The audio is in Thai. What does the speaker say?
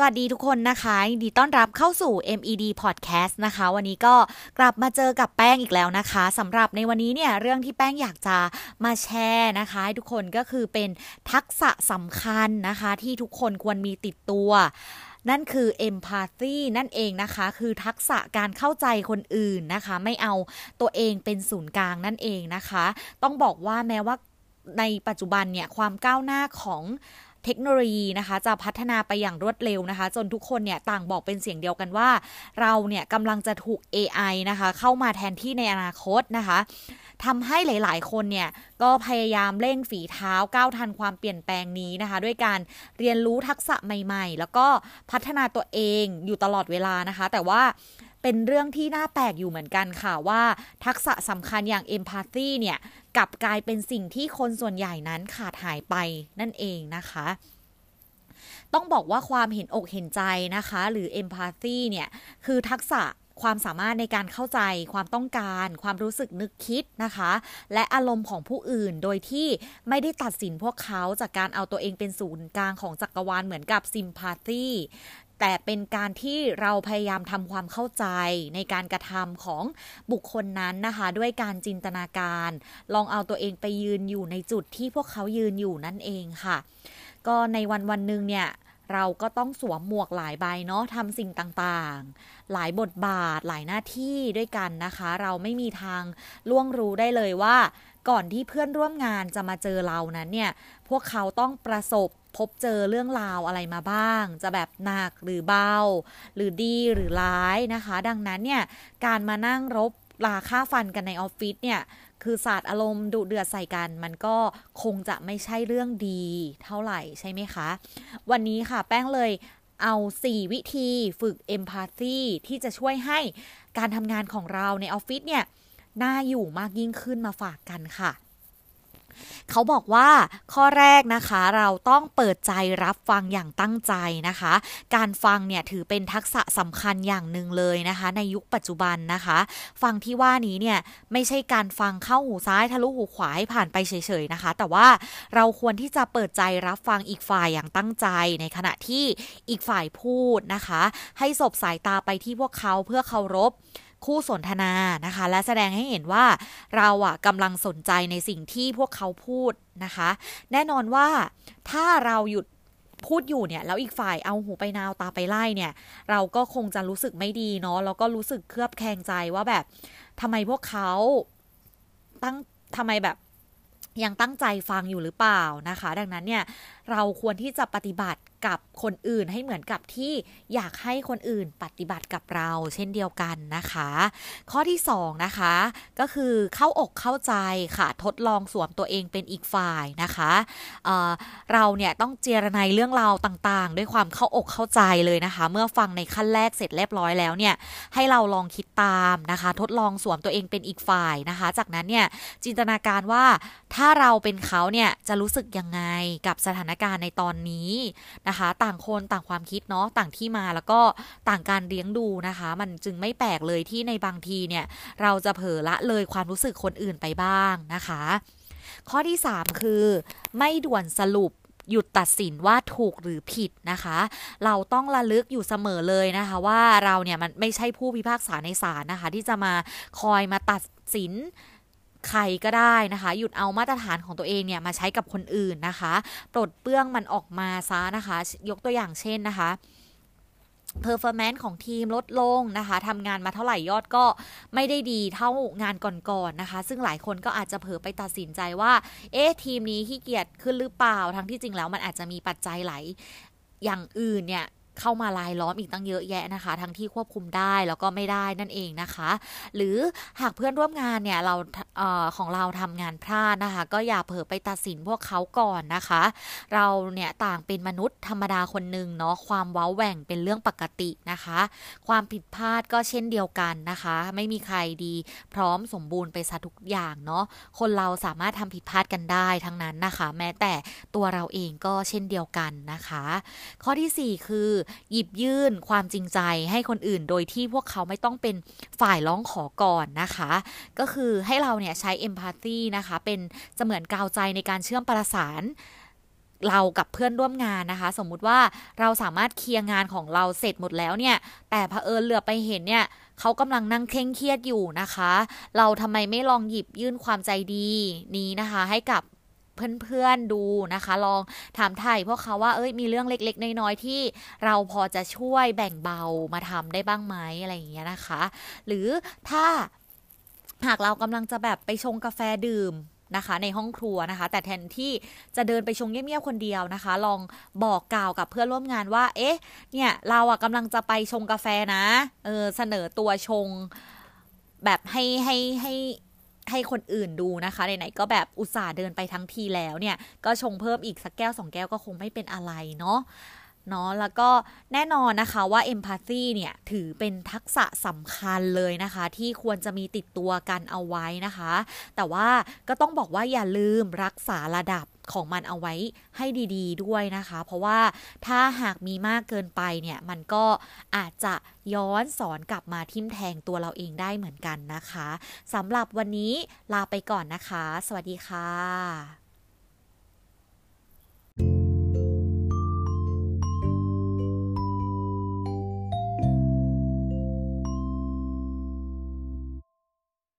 สวัสดีทุกคนนะคะยินดีต้อนรับเข้าสู่ MED Podcast นะคะ วันนี้ก็กลับมาเจอกับแป้งอีกแล้วนะคะสำหรับในวันนี้เนี่ยเรื่องที่แป้งอยากจะมาแชร์นะคะทุกคนก็คือเป็นทักษะสำคัญนะคะ ที่ทุกคนควรมีติดตัวนั่นคือ empathy นั่นเองนะคะ คือทักษะการเข้าใจคนอื่นนะคะ ไม่เอาตัวเองเป็นศูนย์กลางนั่นเองนะคะ ต้องบอกว่าแม้ว่าในปัจจุบันเนี่ยความก้าวหน้าของ เทคโนโลยีนะคะ จะพัฒนาไปอย่างรวดเร็วนะคะ จนทุกคนเนี่ยต่างบอกเป็นเสียงเดียวกันว่า เราเนี่ยกำลังจะถูก AI นะคะ เข้ามาแทนที่ในอนาคตนะคะทำให้หลาย ๆ คนเนี่ยก็พยายามเร่งฝีเท้าก้าวทันความเปลี่ยนแปลงนี้นะคะ ด้วยการเรียนรู้ทักษะใหม่ ๆ แล้วก็พัฒนาตัวเองอยู่ตลอดเวลานะคะ แต่ว่า เป็นเรื่องที่น่าแปลกอยู่เหมือนกันค่ะว่า ทักษะสำคัญอย่าง empathy เนี่ยกลับกลายเป็นสิ่งที่คนส่วนใหญ่นั้นขาดหายไปนั่นเองนะคะต้องบอกว่าความเห็นอกเห็นใจนะคะ หรือ empathy เนี่ย คือทักษะความสามารถในการเข้าใจความต้องการ ความรู้สึกนึกคิดนะคะ และอารมณ์ของผู้อื่นโดยที่ไม่ได้ตัดสินพวกเขาจากการเอาตัวเองเป็นศูนย์กลางของจักรวาลเหมือนกับ sympathy แต่เป็นการที่เราพยายามทำความเข้าใจในการกระทำของบุคคลนั้นนะคะ ด้วยการจินตนาการ ลองเอาตัวเองไปยืนอยู่ในจุดที่พวกเขายืนอยู่นั่นเองค่ะ ก็ในวันวันหนึ่งเนี่ยเราก็ต้องสวมหมวกหลายใบเนาะทำสิ่งต่างๆ หลายบทบาทหลายหน้าที่ด้วยกันนะคะ เราไม่มีทางล่วงรู้ได้เลยว่า ก่อนที่เพื่อนร่วมงานจะมาเจอเรานั้นเนี่ย พวกเขาต้องประสบพบเจอเรื่องราวอะไรมาบ้าง จะแบบหนักหรือเบา หรือดีหรือร้ายนะคะ ดังนั้นเนี่ย การมานั่งรบลาค่าฟันกันในออฟฟิศเนี่ยคือศาสตร์อารมณ์ดุเดือดใส่กัน มันก็คงจะไม่ใช่เรื่องดีเท่าไหร่ใช่ไหมคะ วันนี้ค่ะแป้งเลยเอา 4 วิธีฝึกเอมพัตซีที่จะช่วยให้การทำงานของเราในออฟฟิศเนี่ย น่าอยู่มากยิ่งขึ้นมาฝากกันค่ะเขาบอกว่าข้อแรกนะคะเราต้องเปิดใจรับฟังอย่างตั้งใจนะคะ การฟังเนี่ยถือเป็นทักษะสำคัญอย่างหนึ่งเลยนะคะ ในยุคปัจจุบันนะคะ ฟังที่ว่านี้เนี่ยไม่ใช่การฟังเข้าหูซ้ายทะลุหูขวาให้ผ่านไปเฉยๆนะคะ แต่ว่าเราควรที่จะเปิดใจรับฟังอีกฝ่ายอย่างตั้งใจ ในขณะที่อีกฝ่ายพูดนะคะ ให้สบสายตาไปที่พวกเขาเพื่อเคารพ คู่สนทนานะคะ และแสดงให้เห็นว่าเราอะกำลังสนใจในสิ่งที่พวกเขาพูดนะคะ แน่นอนว่าถ้าเราหยุดพูดอยู่เนี่ยแล้วอีกฝ่ายเอาหูไปนาวตาไปไล่เนี่ย เราก็คงจะรู้สึกไม่ดีเนาะแล้วก็รู้สึกเครือบแคลงใจว่าแบบทำไมพวกเขาตั้งทำไมแบบยังตั้งใจฟังอยู่หรือเปล่านะคะ ดังนั้นเนี่ยเราควรที่จะปฏิบัติกับคนอื่นให้เหมือนกับที่อยากให้คนอื่นปฏิบัติกับเราเช่นเดียวกันนะคะ ข้อที่2นะคะก็คือเข้าอกเข้าใจค่ะทดลองสวมตัวเองเป็นอีกฝ่ายนะคะเเราเนี่ยต้องเจรนายเรื่องราวต่างๆ ด้วยความเข้าอกเข้าใจเลยนะคะ เมื่อฟังในขั้นแรกเสร็จเรียบร้อยแล้วเนี่ยให้เราลองคิดตามนะคะ ทดลองสวมตัวเองเป็นอีกฝ่ายนะคะ จากนั้นเนี่ยจินตนาการว่าถ้าเราเป็นเขาเนี่ยจะรู้สึกยังไงกับสถานการณ์ในตอนนี้นะคะ ต่างคนต่างความคิดเนาะต่างที่มาแล้วก็ต่างการเลี้ยงดูนะคะ มันจึงไม่แปลกเลยที่ในบางทีเนี่ย เราจะเผลอละเลยความรู้สึกคนอื่นไปบ้างนะคะ ข้อที่ 3 คือ ไม่ด่วนสรุปหยุดตัดสินว่าถูกหรือผิดนะคะ เราต้องระลึกอยู่เสมอเลยนะคะ ว่าเราเนี่ยมันไม่ใช่ผู้พิพากษาในศาลนะคะ ที่จะมาคอยมาตัดสิน ใครก็ได้นะคะ หยุดเอามาตรฐานของตัวเองเนี่ยมาใช้กับคนอื่นนะคะ ปลดเปื้องมันออกมาซะนะคะ ยกตัวอย่างเช่นนะคะ performance ของทีมลดลงนะคะทำงานมาเท่าไหร่ยอดก็ไม่ได้ดีเท่างานก่อนๆนะคะ ซึ่งหลายคนก็อาจจะเผลอไปตัดสินใจว่า เอ๊ะ ทีมนี้ขี้เกียจขึ้นหรือเปล่า ทั้งที่จริงแล้วมันอาจจะมีปัจจัยหลายอย่างอื่นเนี่ย เข้ามารายล้อมอีกตั้งเยอะแยะนะคะ ทั้งที่ควบคุมได้แล้วก็ไม่ได้นั่นเองนะคะ หรือหากเพื่อนร่วมงานเนี่ยเราเออของเราทำงานพลาดนะคะ ก็อย่าเผลอไปตัดสินพวกเขาก่อนนะคะ เราเนี่ยต่างเป็นมนุษย์ธรรมดาคนหนึ่งเนาะความว้าแหว่งเป็นเรื่องปกตินะคะ ความผิดพลาดก็เช่นเดียวกันนะคะ ไม่มีใครดีพร้อมสมบูรณ์ไปซะทุกอย่างเนาะคนเราสามารถทำผิดพลาดกันได้ทั้งนั้นนะคะ แม้แต่ตัวเราเองก็เช่นเดียวกันนะคะ ข้อที่ 4 คือหยิบยื่นความจริงใจให้คนอื่น โดยที่พวกเขาไม่ต้องเป็นฝ่ายร้องขอก่อนนะคะ ก็คือให้เราเนี่ยใช้เอมพัตตีนะคะ เป็นเสมือนกาวใจในการเชื่อมประสานเรากับเพื่อนร่วมงานนะคะ สมมุติว่าเราสามารถเคลียร์งานของเราเสร็จหมดแล้วเนี่ย แต่เผอิญเหลือไปเห็นเนี่ยเขากำลังนั่งเคร่งเครียดอยู่นะคะ เราทำไมไม่ลองหยิบยื่นความใจดีนี้นะคะ ให้กับ เพื่อนๆดูนะคะ ลองถามไถ่พวกเขาว่าเอ้ยมีเรื่องเล็ก ๆ น้อยๆที่เราพอจะช่วยแบ่งเบามาทำได้บ้างไหมอะไรอย่างเงี้ยนะคะ หรือถ้าหากเรากำลังจะแบบไปชงกาแฟดื่มนะคะในห้องครัวนะคะ แต่แทนที่จะเดินไปชงเงียบๆคนเดียวนะคะ ลองบอกกล่าวกับเพื่อนร่วมงานว่า เอ๊ะ เนี่ยเราอะกำลังจะไปชงกาแฟนะ เออเสนอตัวชงแบบให้ให้ให้ ให้คนอื่นดูนะคะไหนๆก็แบบอุตส่าห์เดินไปทั้งทีแล้วเนี่ย ก็ชงเพิ่มอีกสักแก้วสองแก้วก็คงไม่เป็นอะไรเนาะเนาะแล้วก็แน่นอนนะคะว่าเอมพัตซีเนี่ย ถือเป็นทักษะสำคัญเลยนะคะ ที่ควรจะมีติดตัวกันเอาไว้นะคะ แต่ว่าก็ต้องบอกว่าอย่าลืมรักษาระดับ ของมันเอาไว้ให้ดีๆด้วยนะคะ เพราะว่าถ้าหากมีมากเกินไปเนี่ยมันก็อาจจะย้อนสอนกลับมาทิ่มแทงตัวเราเองได้เหมือนกันนะคะสำหรับวันนี้ลาไปก่อนนะคะ สวัสดีค่ะ